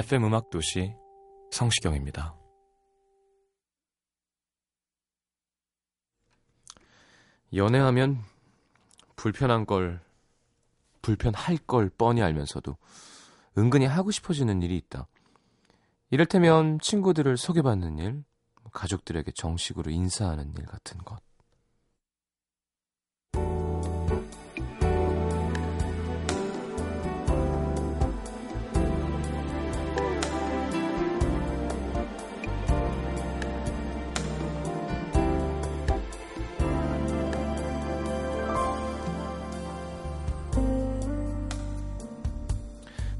FM 음악 도시 성시경입니다. 연애하면 불편한 걸 불편할 걸 뻔히 알면서도 은근히 하고 싶어지는 일이 있다. 이를테면 친구들을 소개받는 일, 가족들에게 정식으로 인사하는 일 같은 것.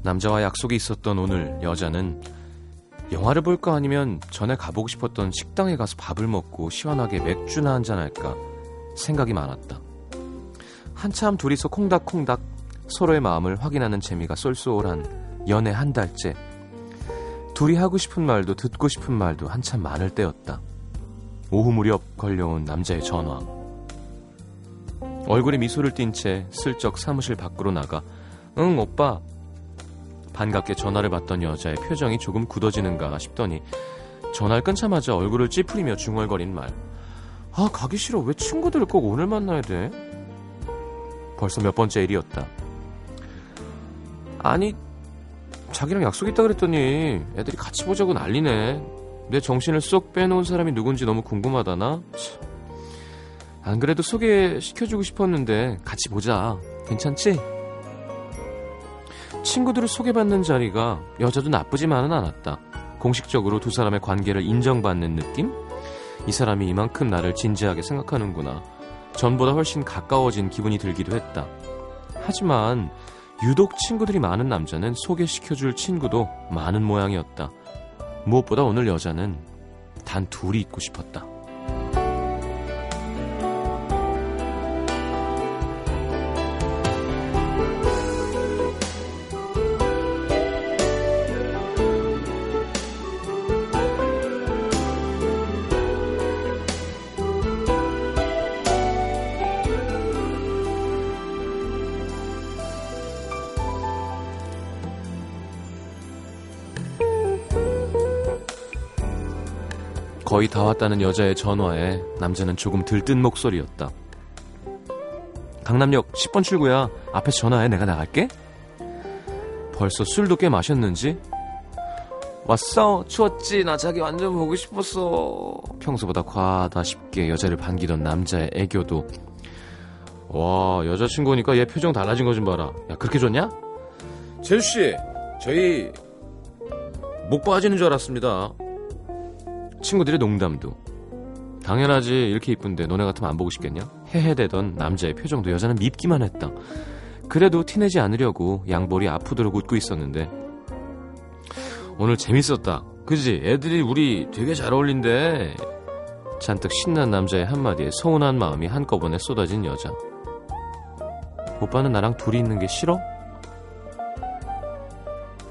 남자와 약속이 있었던 오늘 여자는 영화를 볼까 아니면 전에 가보고 싶었던 식당에 가서 밥을 먹고 시원하게 맥주나 한잔 할까 생각이 많았다. 한참 둘이서 콩닥콩닥 서로의 마음을 확인하는 재미가 쏠쏠한 연애 한 달째. 둘이 하고 싶은 말도 듣고 싶은 말도 한참 많을 때였다. 오후 무렵 걸려온 남자의 전화. 얼굴에 미소를 띤 채 슬쩍 사무실 밖으로 나가 응 오빠 반갑게 전화를 받던 여자의 표정이 조금 굳어지는가 싶더니 전화를 끊자마자 얼굴을 찌푸리며 중얼거린 말. 아, 가기 싫어. 왜 친구들을 꼭 오늘 만나야 돼? 벌써 몇 번째 일이었다. 아니, 자기랑 약속 있다 그랬더니 애들이 같이 보자고 난리네. 내 정신을 쏙 빼놓은 사람이 누군지 너무 궁금하다나? 참. 안 그래도 소개시켜주고 싶었는데 같이 보자. 괜찮지? 친구들을 소개받는 자리가 여자도 나쁘지만은 않았다. 공식적으로 두 사람의 관계를 인정받는 느낌? 이 사람이 이만큼 나를 진지하게 생각하는구나. 전보다 훨씬 가까워진 기분이 들기도 했다. 하지만 유독 친구들이 많은 남자는 소개시켜줄 친구도 많은 모양이었다. 무엇보다 오늘 여자는 단 둘이 있고 싶었다. 거의 다 왔다는 여자의 전화에 남자는 조금 들뜬 목소리였다. 강남역 10번 출구야. 앞에서 전화해. 내가 나갈게. 벌써 술도 꽤 마셨는지? 왔어. 추웠지. 나 자기 완전 보고 싶었어. 평소보다 과하다 싶게 여자를 반기던 남자의 애교도. 와, 여자친구니까 얘 표정 달라진 거 좀 봐라. 야, 그렇게 좋냐? 재수씨, 저희 목 빠지는 줄 알았습니다. 친구들의 농담도 당연하지 이렇게 이쁜데 너네 같으면 안 보고 싶겠냐? 헤헤대던 남자의 표정도 여자는 밉기만 했다. 그래도 티내지 않으려고 양볼이 아프도록 웃고 있었는데 오늘 재밌었다. 그지? 애들이 우리 되게 잘 어울린대. 잔뜩 신난 남자의 한마디에 서운한 마음이 한꺼번에 쏟아진 여자. 오빠는 나랑 둘이 있는 게 싫어?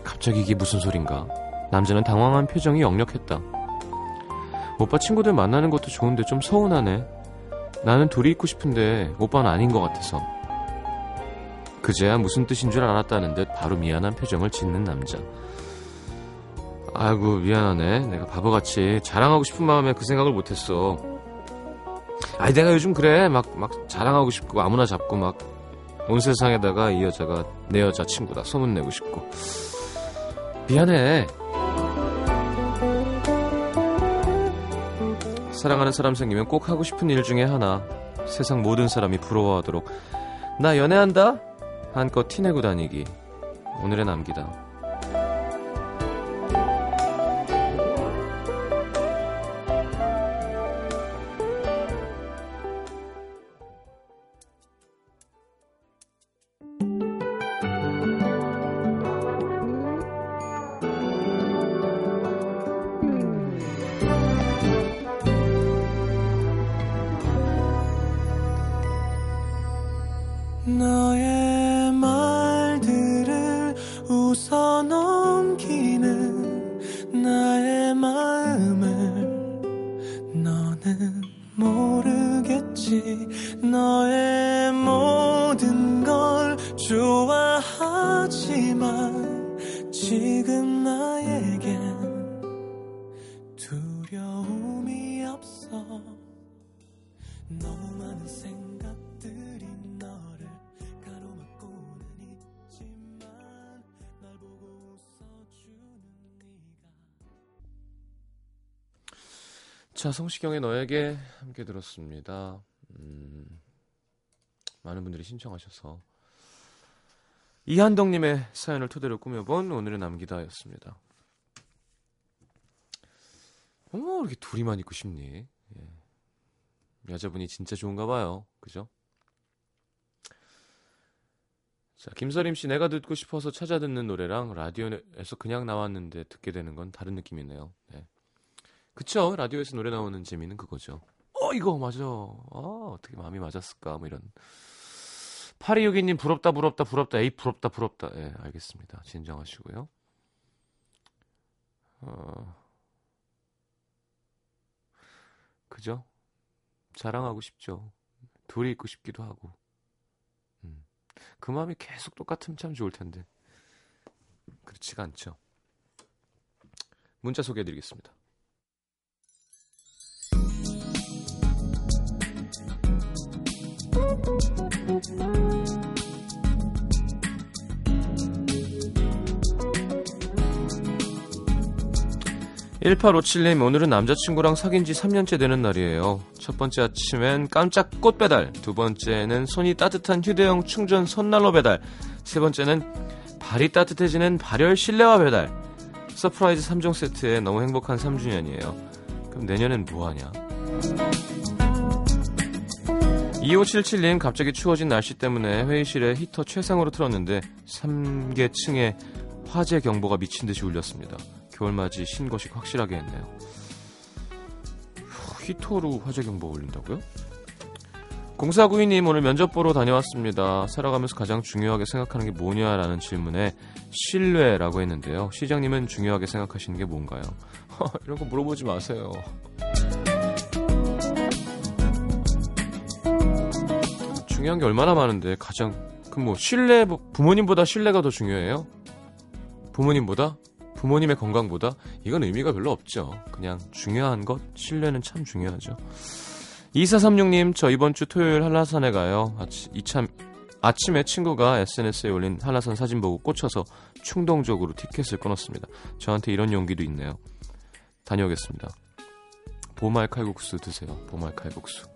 갑자기 이게 무슨 소린가? 남자는 당황한 표정이 역력했다. 오빠 친구들 만나는 것도 좋은데 좀 서운하네. 나는 둘이 있고 싶은데 오빠는 아닌 것 같아서. 그제야 무슨 뜻인 줄 알았다는 듯 바로 미안한 표정을 짓는 남자. 아이고 미안하네. 내가 바보같이 자랑하고 싶은 마음에 그 생각을 못했어. 아니 내가 요즘 그래. 막 막 자랑하고 싶고 아무나 잡고 막 온 세상에다가 이 여자가 내 여자 친구다 소문내고 싶고. 미안해. 사랑하는 사람 생기면 꼭 하고 싶은 일 중에 하나. 세상 모든 사람이 부러워하도록 나 연애한다? 한껏 티내고 다니기. 오늘의 남기다. 지금 나에겐 두려움이 없어 너무 많은 생각들이 너를 가로막고는 있지만 날 보고 웃어주는 네가 자, 성시경의 너에게 함께 들었습니다. 음, 많은 분들이 신청하셔서 이한덕님의 사연을 토대로 꾸며본 오늘의 남기다였습니다. 어머, 이렇게 둘이만 있고 싶니? 예. 여자분이 진짜 좋은가 봐요. 그죠? 자, 김서림 씨, 내가 듣고 싶어서 찾아 듣는 노래랑 라디오에서 그냥 나왔는데 듣게 되는 건 다른 느낌이네요. 네. 그쵸? 라디오에서 노래 나오는 재미는 그거죠. 어, 이거 맞아. 아, 어떻게 마음이 맞았을까? 뭐 이런. 8262님, 부럽다, 부럽다, 부럽다. 에이, 부럽다, 부럽다. 예, 알겠습니다. 진정하시고요. 어, 그죠? 자랑하고 싶죠. 둘이 있고 싶기도 하고. 음. 그 마음이 계속 똑같으면 참 좋을 텐데. 그렇지가 않죠. 문자 소개해 드리겠습니다. 1857님, 오늘은 남자친구랑 사귄 지 3년째 되는 날이에요. 첫 번째 아침엔 깜짝 꽃 배달, 두 번째는 손이 따뜻한 휴대용 충전 손난로 배달, 세 번째는 발이 따뜻해지는 발열 실내화 배달. 서프라이즈 3종 세트에 너무 행복한 3주년이에요. 그럼 내년엔 뭐 하냐? 2577님, 갑자기 추워진 날씨 때문에 회의실에 히터 최상으로 틀었는데 3개 층에 화재 경보가 미친 듯이 울렸습니다. 겨울맞이 신고식 확실하게 했네요. 후, 히터로 화재 경보 울린다고요? 0492님 오늘 면접 보러 다녀왔습니다. 살아가면서 가장 중요하게 생각하는 게 뭐냐라는 질문에 신뢰라고 했는데요. 시장님은 중요하게 생각하시는 게 뭔가요? 이런 거 물어보지 마세요. 중요한 게 얼마나 많은데 가장 그 뭐 신뢰 부모님보다 신뢰가 더 중요해요? 부모님보다? 부모님의 건강보다? 이건 의미가 별로 없죠. 그냥 중요한 것 신뢰는 참 중요하죠. 2436님 저 이번 주 토요일 한라산에 가요. 아치, 이참 아침에 친구가 SNS에 올린 한라산 사진 보고 꽂혀서 충동적으로 티켓을 끊었습니다. 저한테 이런 용기도 있네요. 다녀오겠습니다. 보말 칼국수 드세요. 보말 칼국수.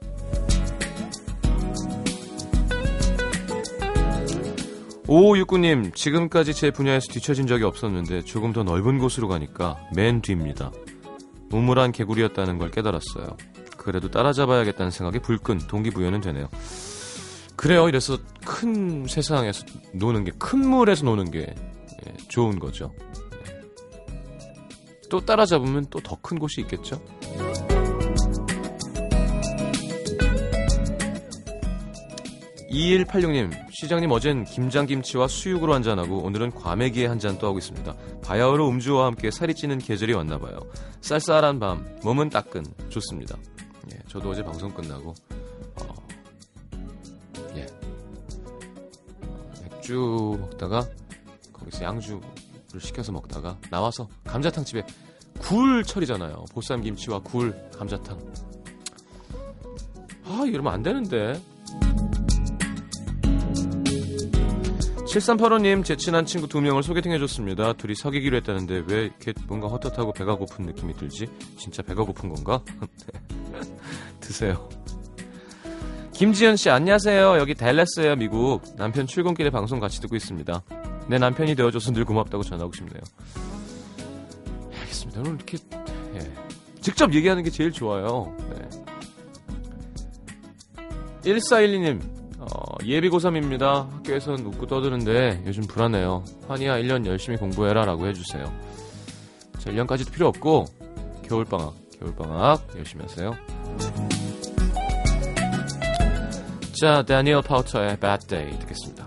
5569님, 지금까지 제 분야에서 뒤처진 적이 없었는데 조금 더 넓은 곳으로 가니까 맨 뒤입니다. 우물한 개구리였다는 걸 깨달았어요. 그래도 따라잡아야겠다는 생각에 불끈 동기부여는 되네요. 그래요. 이래서 큰 세상에서 노는 게, 큰 물에서 노는 게 예, 좋은 거죠. 예. 또 따라잡으면 또 더 큰 곳이 있겠죠? 2186님, 시장님 어젠 김장김치와 수육으로 한잔하고 오늘은 과메기에 한잔 또 하고 있습니다. 바야흐로 음주와 함께 살이 찌는 계절이 왔나봐요. 쌀쌀한 밤, 몸은 따끈, 좋습니다. 예, 저도 어제 방송 끝나고, 어, 예, 어, 맥주 먹다가 거기서 양주를 시켜서 먹다가 나와서 감자탕 집에 굴 철이잖아요. 보쌈 김치와 굴, 감자탕. 아, 이러면 안 되는데. 7385님, 제 친한 친구 두 명을 소개팅해줬습니다. 둘이 사귀기로 했다는데 왜 이렇게 뭔가 헛헛하고 배가 고픈 느낌이 들지? 진짜 배가 고픈 건가? 네. 드세요. 김지현 씨, 안녕하세요. 여기 댈러스예요, 미국. 남편 출근길에 방송 같이 듣고 있습니다. 내 남편이 되어줘서 늘 고맙다고 전하고 싶네요. 알겠습니다. 오늘 이렇게, 예. 직접 얘기하는 게 제일 좋아요. 네. 1412님, 어, 예비 고3입니다. 학교에선 웃고 떠드는데 요즘 불안해요. 환희야, 1년 열심히 공부해라 라고 해주세요. 자, 1년까지도 필요 없고, 겨울방학, 겨울방학 열심히 하세요. 자, 다니엘 파우터의 Bad Day 듣겠습니다.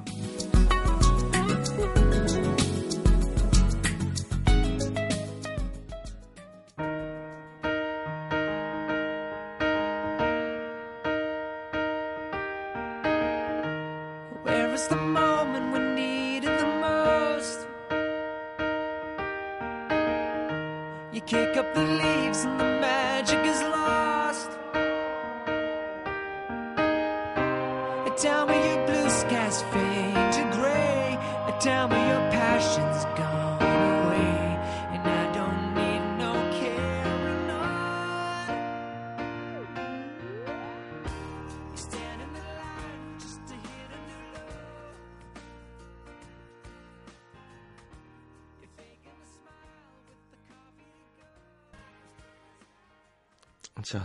was the most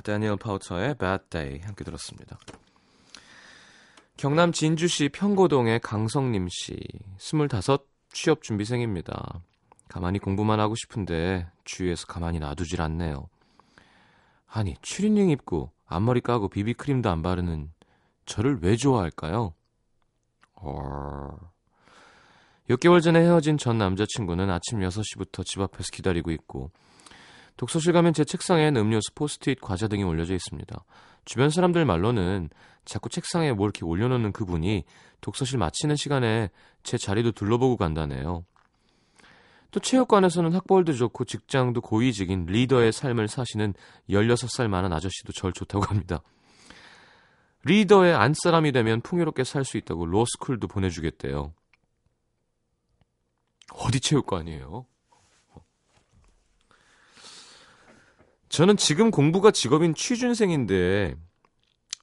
다니엘 파우터의 Bad Day 함께 들었습니다. 경남 진주시 평고동의 강성님 씨, 25 취업 준비생입니다. 가만히 공부만 하고 싶은데 주위에서 가만히 놔두질 않네요. 아니, 추리닝 입고 앞머리 까고 비비크림도 안 바르는 저를 왜 좋아할까요? 어... 6개월 전에 헤어진 전 남자친구는 아침 6시부터 집 앞에서 기다리고 있고 독서실 가면 제 책상엔 음료수, 포스트잇, 과자 등이 올려져 있습니다. 주변 사람들 말로는 자꾸 책상에 뭘 이렇게 올려놓는 그분이 독서실 마치는 시간에 제 자리도 둘러보고 간다네요. 또 체육관에서는 학벌도 좋고 직장도 고위직인 리더의 삶을 사시는 16살 많은 아저씨도 절 좋다고 합니다. 리더의 안사람이 되면 풍요롭게 살 수 있다고 로스쿨도 보내주겠대요. 어디 체육관이에요? 저는 지금 공부가 직업인 취준생인데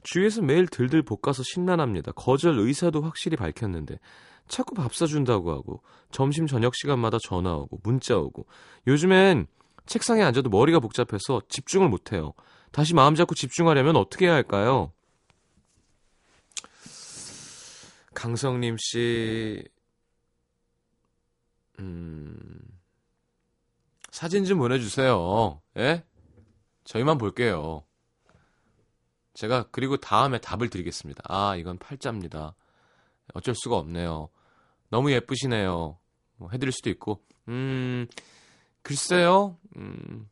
주위에서 매일 들들 볶아서 심란합니다. 거절 의사도 확실히 밝혔는데 자꾸 밥 사준다고 하고 점심 저녁 시간마다 전화 오고 문자 오고 요즘엔 책상에 앉아도 머리가 복잡해서 집중을 못해요. 다시 마음 잡고 집중하려면 어떻게 해야 할까요? 강성님 씨, 음, 사진 좀 보내주세요. 예? 저희만 볼게요. 제가 그리고 다음에 답을 드리겠습니다. 아, 이건 팔자입니다. 어쩔 수가 없네요. 너무 예쁘시네요. 뭐 해드릴 수도 있고, 음, 글쎄요, 음,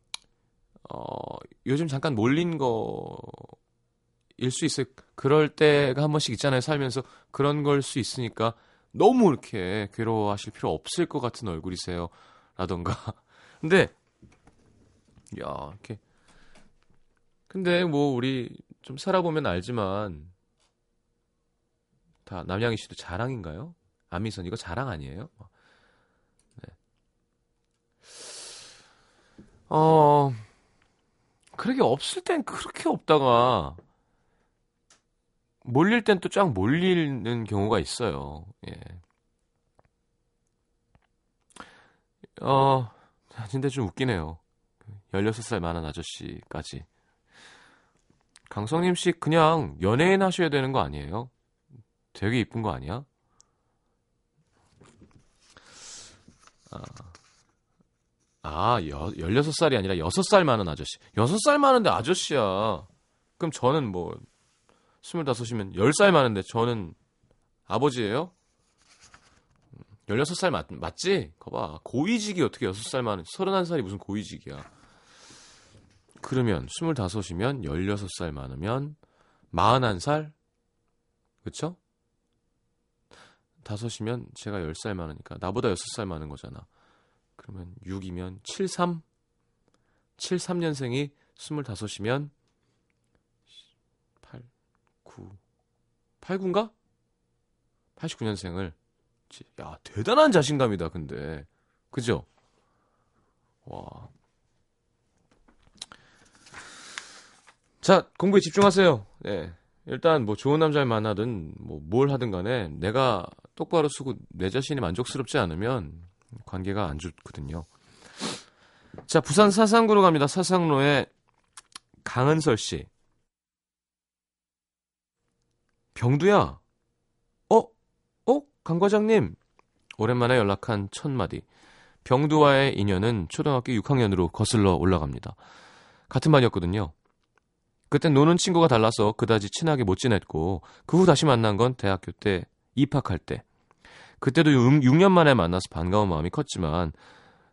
어, 요즘 잠깐 몰린 거일 수 있어요. 그럴 때가 한 번씩 있잖아요. 살면서 그런 걸 수 있으니까 너무 이렇게 괴로워하실 필요 없을 것 같은 얼굴이세요. 라던가. 근데, 야, 이렇게. 근데 뭐 우리 좀 살아보면 알지만 다 남양희 씨도 자랑인가요? 아미선 이거 자랑 아니에요? 네. 어 그렇게 없을 땐 그렇게 없다가 몰릴 땐 또 쫙 몰리는 경우가 있어요. 예. 어, 근데 좀 웃기네요. 16살 많은 아저씨까지. 강성님 씨 그냥 연예인 하셔야 되는 거 아니에요? 되게 이쁜 거 아니야? 아, 아 여, 16살이 아니라 6살 많은 아저씨. 6살 많은데 아저씨야. 그럼 저는 뭐 25이면 10살 많은데 저는 아버지예요? 16살 맞, 맞지? 거봐. 고위직이 어떻게 6살 많은, 31살이 무슨 고위직이야. 그러면 25이면 16살 많으면 41살? 그쵸? 5이면 제가 10살 많으니까 나보다 6살 많은 거잖아. 그러면 6이면 73? 73년생이 25이면 8, 9, 89인가? 89년생을 야 대단한 자신감이다 근데 그죠? 와. 자 공부에 집중하세요. 네 일단 뭐 좋은 남자를 만나든 뭐 뭘 하든 간에 내가 똑바로 쓰고 내 자신이 만족스럽지 않으면 관계가 안 좋거든요. 자, 부산 사상구로 갑니다. 사상로에 강은설 씨. 병두야. 어? 어? 강 과장님. 오랜만에 연락한 첫마디. 병두와의 인연은 초등학교 6학년으로 거슬러 올라갑니다. 같은 반이었거든요. 그땐 노는 친구가 달라서 그다지 친하게 못 지냈고 그 후 다시 만난 건 대학교 때 입학할 때. 그때도 6년 만에 만나서 반가운 마음이 컸지만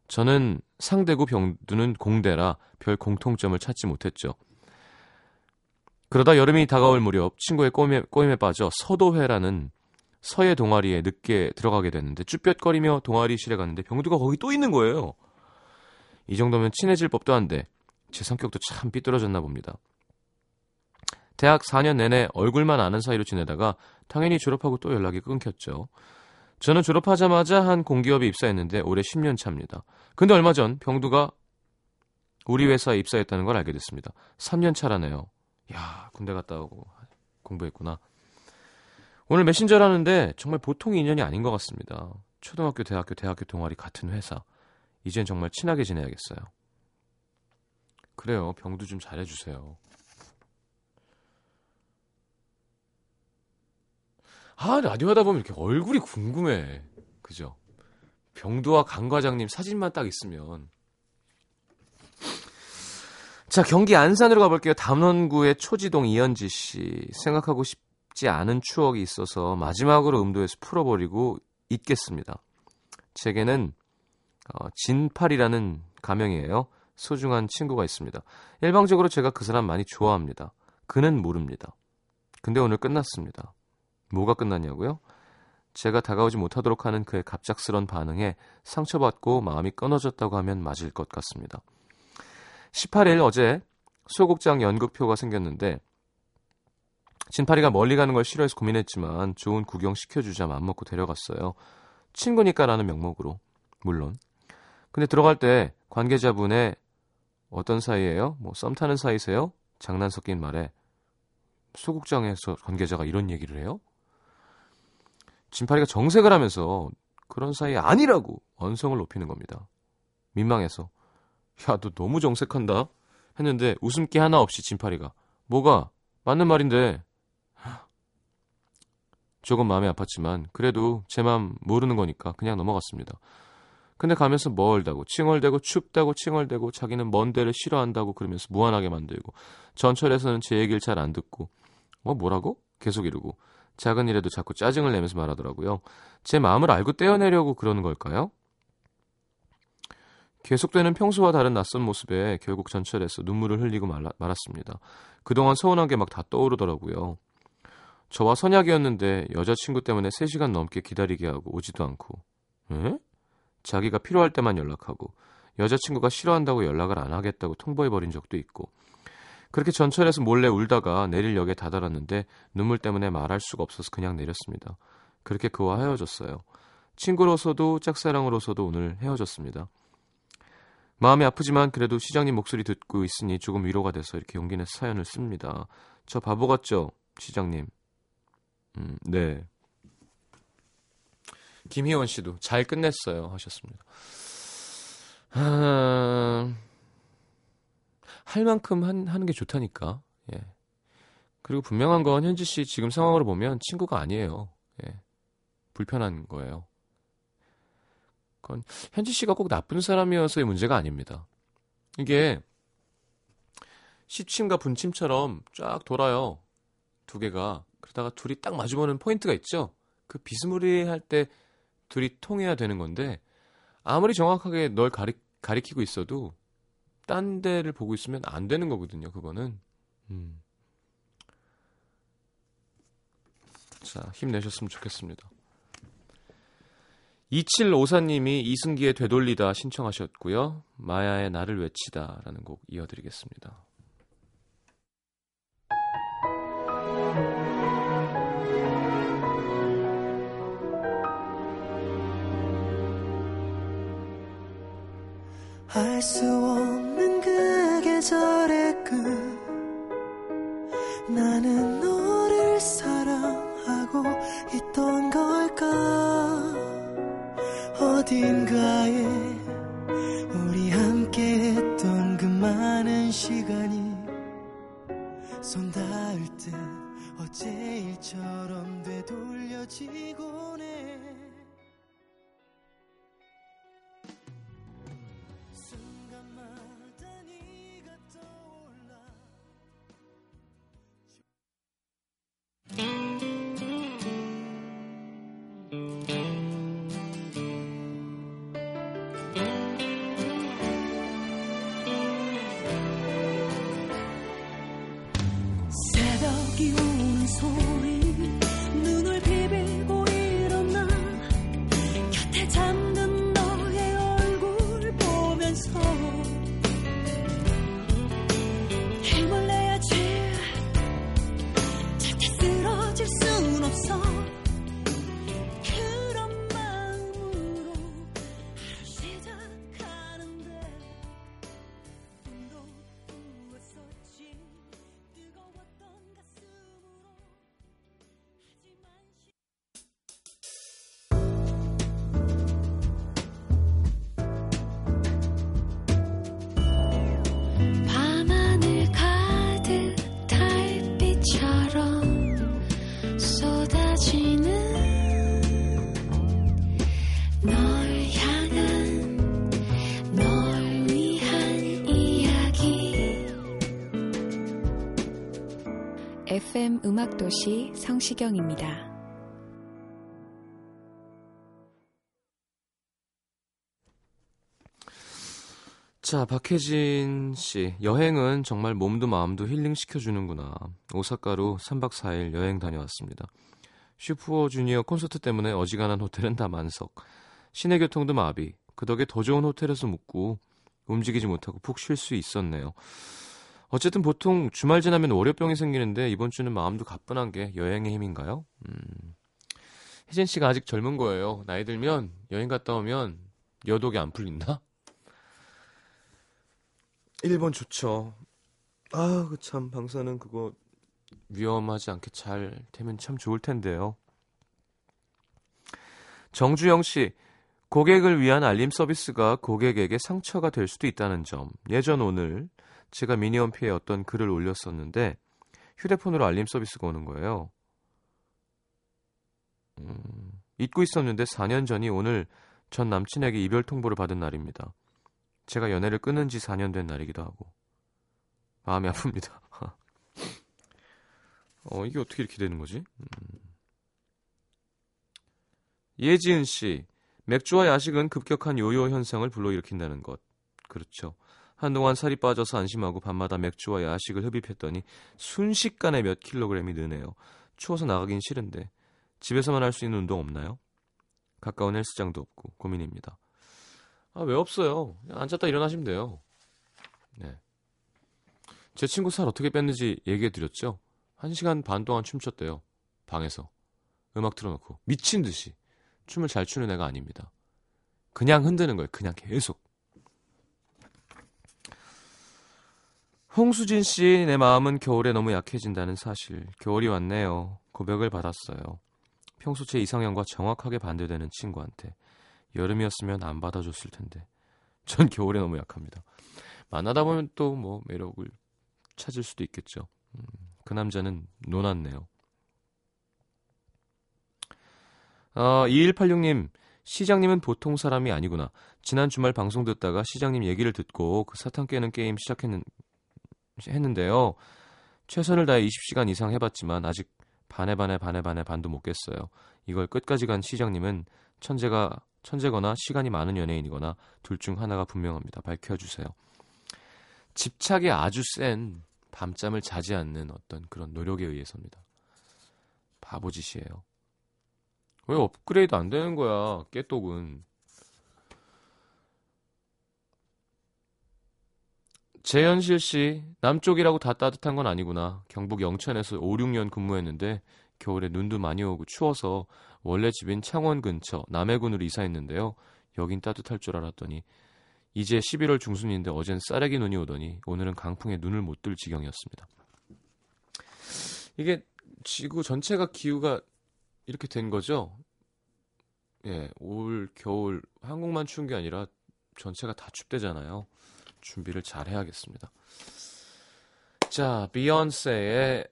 저는 상대고 병두는 공대라 별 공통점을 찾지 못했죠. 그러다 여름이 다가올 무렵 친구의 꼬임에, 꼬임에 빠져 서도회라는 서예 동아리에 늦게 들어가게 됐는데 쭈뼛거리며 동아리실에 갔는데 병두가 거기 또 있는 거예요. 이 정도면 친해질 법도 한데 제 성격도 참 삐뚤어졌나 봅니다. 대학 4년 내내 얼굴만 아는 사이로 지내다가 당연히 졸업하고 또 연락이 끊겼죠. 저는 졸업하자마자 한 공기업에 입사했는데 올해 10년 차입니다. 근데 얼마 전 병두가 우리 회사에 입사했다는 걸 알게 됐습니다. 3년 차라네요. 야, 군대 갔다 오고 공부했구나. 오늘 메신저를 하는데 정말 보통 인연이 아닌 것 같습니다. 초등학교, 대학교, 대학교 동아리 같은 회사. 이젠 정말 친하게 지내야겠어요. 그래요. 병두 좀 잘해주세요. 아, 라디오 하다 보면 이렇게 얼굴이 궁금해. 그죠? 병두와 강 과장님 사진만 딱 있으면. 자, 경기 안산으로 가볼게요. 담원구의 초지동 이현지 씨. 생각하고 싶지 않은 추억이 있어서 마지막으로 음도에서 풀어버리고 잊겠습니다. 제게는 어, 진팔이라는 가명이에요. 소중한 친구가 있습니다. 일방적으로 제가 그 사람 많이 좋아합니다. 그는 모릅니다. 근데 오늘 끝났습니다. 뭐가 끝났냐고요? 제가 다가오지 못하도록 하는 그의 갑작스런 반응에 상처받고 마음이 끊어졌다고 하면 맞을 것 같습니다. 18일 어제 소극장 연극표가 생겼는데 진파리가 멀리 가는 걸 싫어해서 고민했지만 좋은 구경 시켜주자 맘먹고 데려갔어요. 친구니까라는 명목으로 물론. 근데 들어갈 때 관계자분의 어떤 사이예요? 뭐 썸 타는 사이세요? 장난 섞인 말에 소극장에서 관계자가 이런 얘기를 해요? 진파리가 정색을 하면서 그런 사이 아니라고 언성을 높이는 겁니다. 민망해서 야 너 너무 정색한다 했는데 웃음기 하나 없이 진파리가 뭐가 맞는 말인데 조금 마음이 아팠지만 그래도 제 맘 모르는 거니까 그냥 넘어갔습니다. 근데 가면서 멀다고 칭얼대고 춥다고 칭얼대고 자기는 먼 데를 싫어한다고 그러면서 무한하게 만들고 전철에서는 제 얘기를 잘 안 듣고 뭐 뭐라고? 계속 이러고 작은 일에도 자꾸 짜증을 내면서 말하더라고요. 제 마음을 알고 떼어내려고 그러는 걸까요? 계속되는 평소와 다른 낯선 모습에 결국 전철에서 눈물을 흘리고 말라, 말았습니다. 그동안 서운한 게 막 다 떠오르더라고요. 저와 선약이었는데 여자친구 때문에 3시간 넘게 기다리게 하고 오지도 않고 에? 자기가 필요할 때만 연락하고 여자친구가 싫어한다고 연락을 안 하겠다고 통보해버린 적도 있고 그렇게 전철에서 몰래 울다가 내릴 역에 다다랐는데 눈물 때문에 말할 수가 없어서 그냥 내렸습니다. 그렇게 그와 헤어졌어요. 친구로서도 짝사랑으로서도 오늘 헤어졌습니다. 마음이 아프지만 그래도 시장님 목소리 듣고 있으니 조금 위로가 돼서 이렇게 용기 내서 사연을 씁니다. 저 바보 같죠? 시장님. 음, 네. 김희원 씨도 잘 끝냈어요 하셨습니다. 아... 할 만큼 한, 하는 게 좋다니까. 예. 그리고 분명한 건 현지 씨 지금 상황으로 보면 친구가 아니에요. 예. 불편한 거예요. 그건 현지 씨가 꼭 나쁜 사람이어서의 문제가 아닙니다. 이게 시침과 분침처럼 쫙 돌아요. 두 개가. 그러다가 둘이 딱 마주보는 포인트가 있죠. 그 비스무리할 때 둘이 통해야 되는 건데 아무리 정확하게 널 가리, 가리키고 있어도 딴 데를 보고 있으면 안 되는 거거든요, 그거는. 음. 자, 힘내셨으면 좋겠습니다. 2754님이 이승기의 되돌리다 신청하셨고요. 마야의 나를 외치다 라는 곡 이어드리겠습니다. 알 수 계절의 끝 나는 너를 있던 걸까? 어딘가에 우리 함께 했던 그 많은 시간이 손 닿을 듯 어제 일처럼 되돌려지곤 해 FM 음악도시 성시경입니다. 자, 박혜진 씨. 여행은 정말 몸도 마음도 힐링시켜주는구나. 오사카로 3박 4일 여행 다녀왔습니다. 슈퍼 주니어 콘서트 때문에 어지간한 호텔은 다 만석. 시내 교통도 마비. 그 덕에 더 좋은 호텔에서 묵고 움직이지 못하고 푹 쉴 수 있었네요. 어쨌든 보통 주말 지나면 월요병이 생기는데 이번 주는 마음도 가뿐한 게 여행의 힘인가요? 음. 혜진 씨가 아직 젊은 거예요. 나이 들면 여행 갔다 오면 여독이 안 풀린다? 일본 좋죠. 아, 그 참 방사능 그거 위험하지 않게 잘 되면 참 좋을 텐데요. 정주영 씨, 고객을 위한 알림 서비스가 고객에게 상처가 될 수도 있다는 점. 예전 오늘 제가 미니홈피에 어떤 글을 올렸었는데 휴대폰으로 알림 서비스가 오는 거예요. 음, 잊고 있었는데 4년 전이 오늘 전 남친에게 이별 통보를 받은 날입니다. 제가 연애를 끊은 지 4년 된 날이기도 하고 마음이 아픕니다. 어, 이게 어떻게 이렇게 되는 거지? 음. 예지은 씨, 맥주와 야식은 급격한 요요 현상을 불러일으킨다는 것. 그렇죠. 한동안 살이 빠져서 안심하고 밤마다 맥주와 야식을 흡입했더니 순식간에 몇 킬로그램이 느네요. 추워서 나가긴 싫은데 집에서만 할 수 있는 운동 없나요? 가까운 헬스장도 없고 고민입니다. 아, 왜 없어요? 앉았다 일어나시면 돼요. 네. 제 친구 살 어떻게 뺐는지 얘기해 드렸죠? 한 시간 반 동안 춤췄대요. 방에서. 음악 틀어놓고. 미친 듯이. 춤을 잘 추는 애가 아닙니다. 그냥 흔드는 거예요. 그냥 계속. 홍수진 씨, 내 마음은 겨울에 너무 약해진다는 사실. 겨울이 왔네요. 고백을 받았어요. 평소 제 이상형과 정확하게 반대되는 친구한테. 여름이었으면 안 받아줬을 텐데. 전 겨울에 너무 약합니다. 만나다 보면 또 뭐 매력을 찾을 수도 있겠죠. 음, 그 남자는 노났네요. 아, 2186님, 시장님은 보통 사람이 아니구나. 지난 주말 방송 듣다가 시장님 얘기를 듣고 그 사탕 깨는 게임 시작했는, 했는데요. 최선을 다해 20시간 이상 해봤지만 아직 반에 반에 반에 반에 반도 못 깼어요. 이걸 끝까지 간 시장님은 천재가 천재거나 시간이 많은 연예인이거나 둘 중 하나가 분명합니다. 밝혀주세요. 집착이 아주 센 밤잠을 자지 않는 어떤 그런 노력에 의해서입니다. 바보짓이에요. 왜 업그레이드 안 되는 거야, 깨똑은. 재현실 씨, 남쪽이라고 다 따뜻한 건 아니구나. 경북 영천에서 5, 6년 근무했는데 겨울에 눈도 많이 오고 추워서 원래 집인 창원 근처 남해군으로 이사했는데요. 여긴 따뜻할 줄 알았더니 이제 11월 중순인데 어젠 쌀래기 눈이 오더니 오늘은 강풍에 눈을 못 뜰 지경이었습니다. 이게 지구 전체가 기후가 이렇게 된 거죠. 예, 올 겨울 한국만 추운 게 아니라 전체가 다 춥대잖아요. 준비를 잘 해야겠습니다. 자, 비욘세의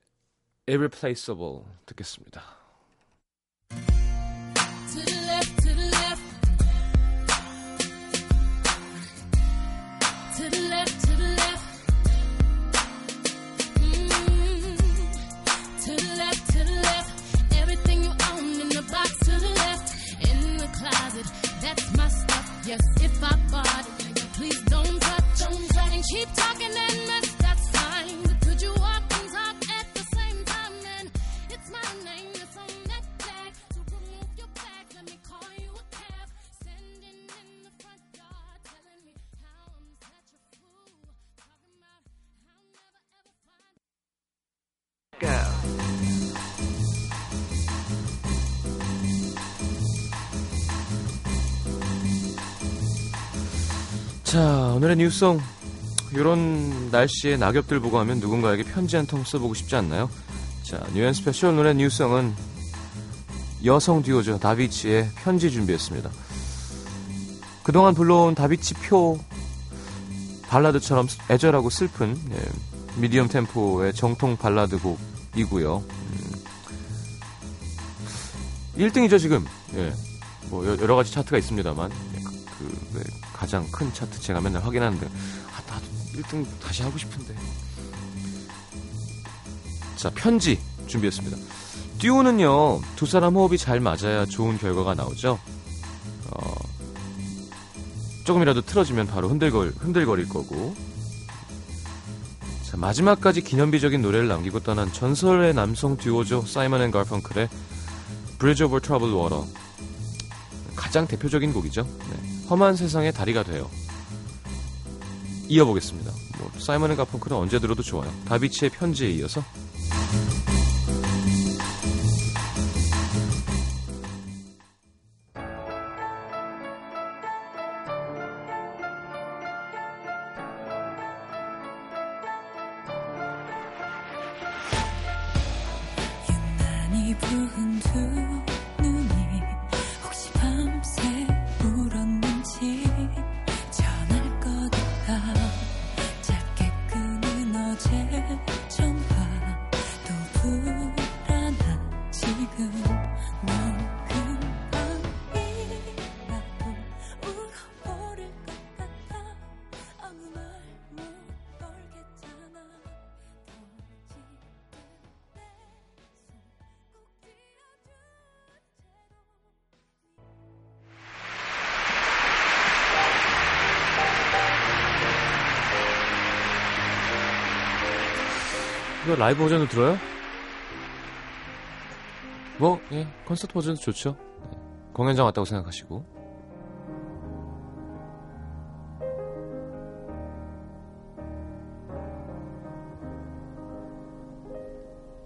Irreplaceable 듣겠습니다. 오늘의 New Song. 이런 날씨에 낙엽들 보고 하면 누군가에게 편지 한 통 써보고 싶지 않나요? 자, New & Special 오늘의 New Song은 여성 듀오죠. 다비치의 편지 준비했습니다. 그동안 불러온 다비치 표 발라드처럼 애절하고 슬픈 예, 미디엄 템포의 정통 발라드 곡이고요. 음, 1등이죠 지금. 예, 뭐 여- 여러 가지 차트가 있습니다만 예, 그, 그, 네, 가장 큰 차트 제가 맨날 확인하는데 아 나도 1등 다시 하고 싶은데. 자 편지 준비했습니다. 듀오는요 두 사람 호흡이 잘 맞아야 좋은 결과가 나오죠. 어, 조금이라도 틀어지면 바로 흔들걸, 흔들거릴 거고. 자, 마지막까지 기념비적인 노래를 남기고 떠난 전설의 남성 듀오죠. 사이먼 앤 가펑클의 Bridge Over Troubled Water. 가장 대표적인 곡이죠. 네. 험한 세상의 다리가 되어. 이어보겠습니다. 뭐, 사이먼 앤 가펑클은 언제 들어도 좋아요. 다비치의 편지에 이어서 부은 두 이거 라이브 버전을 들어요? 뭐, 예, 콘서트 버전도 좋죠. 네, 공연장 왔다고 생각하시고.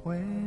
when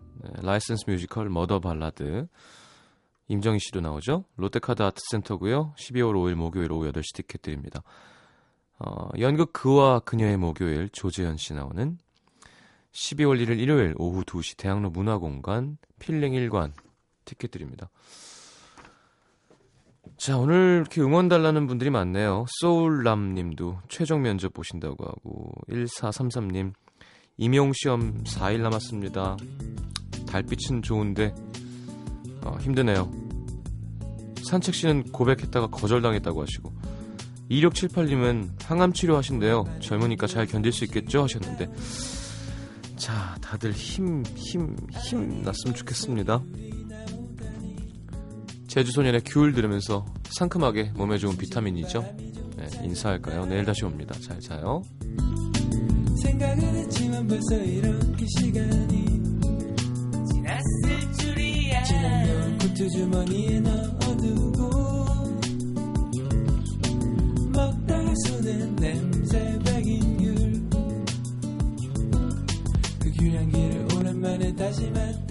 라이센스 뮤지컬 머더 발라드 임정희 씨도 나오죠. 롯데카드 아트센터고요. 12월 5일 목요일 오후 8시 티켓 드립니다. 어, 연극 그와 그녀의 목요일 조재현 씨 나오는 12월 1일 일요일 오후 2시 대학로 문화공간 필링 1관 티켓 드립니다. 자, 오늘 이렇게 응원 달라는 분들이 많네요. 소울남 님도 최종 면접 보신다고 하고, 1433님, 임용시험 4일 남았습니다. 달빛은 좋은데, 어, 힘드네요. 산책 씨는 고백했다가 거절당했다고 하시고, 2678님은 항암 치료 하신대요. 젊으니까 잘 견딜 수 있겠죠? 하셨는데, 자, 다들 힘, 힘, 힘 났으면 좋겠습니다. 제주소년의 귤 들으면서 상큼하게 몸에 좋은 비타민이죠. 네, 인사할까요? 내일 다시 옵니다. 잘 자요. 생각은 했지만 벌써 이렇게 시간이 지났을 줄이야 지난 코트 주머니에 넣어두고 먹다가 손에 냄새 배긴 귤그 귤향기를 오랜만에 다시 맡았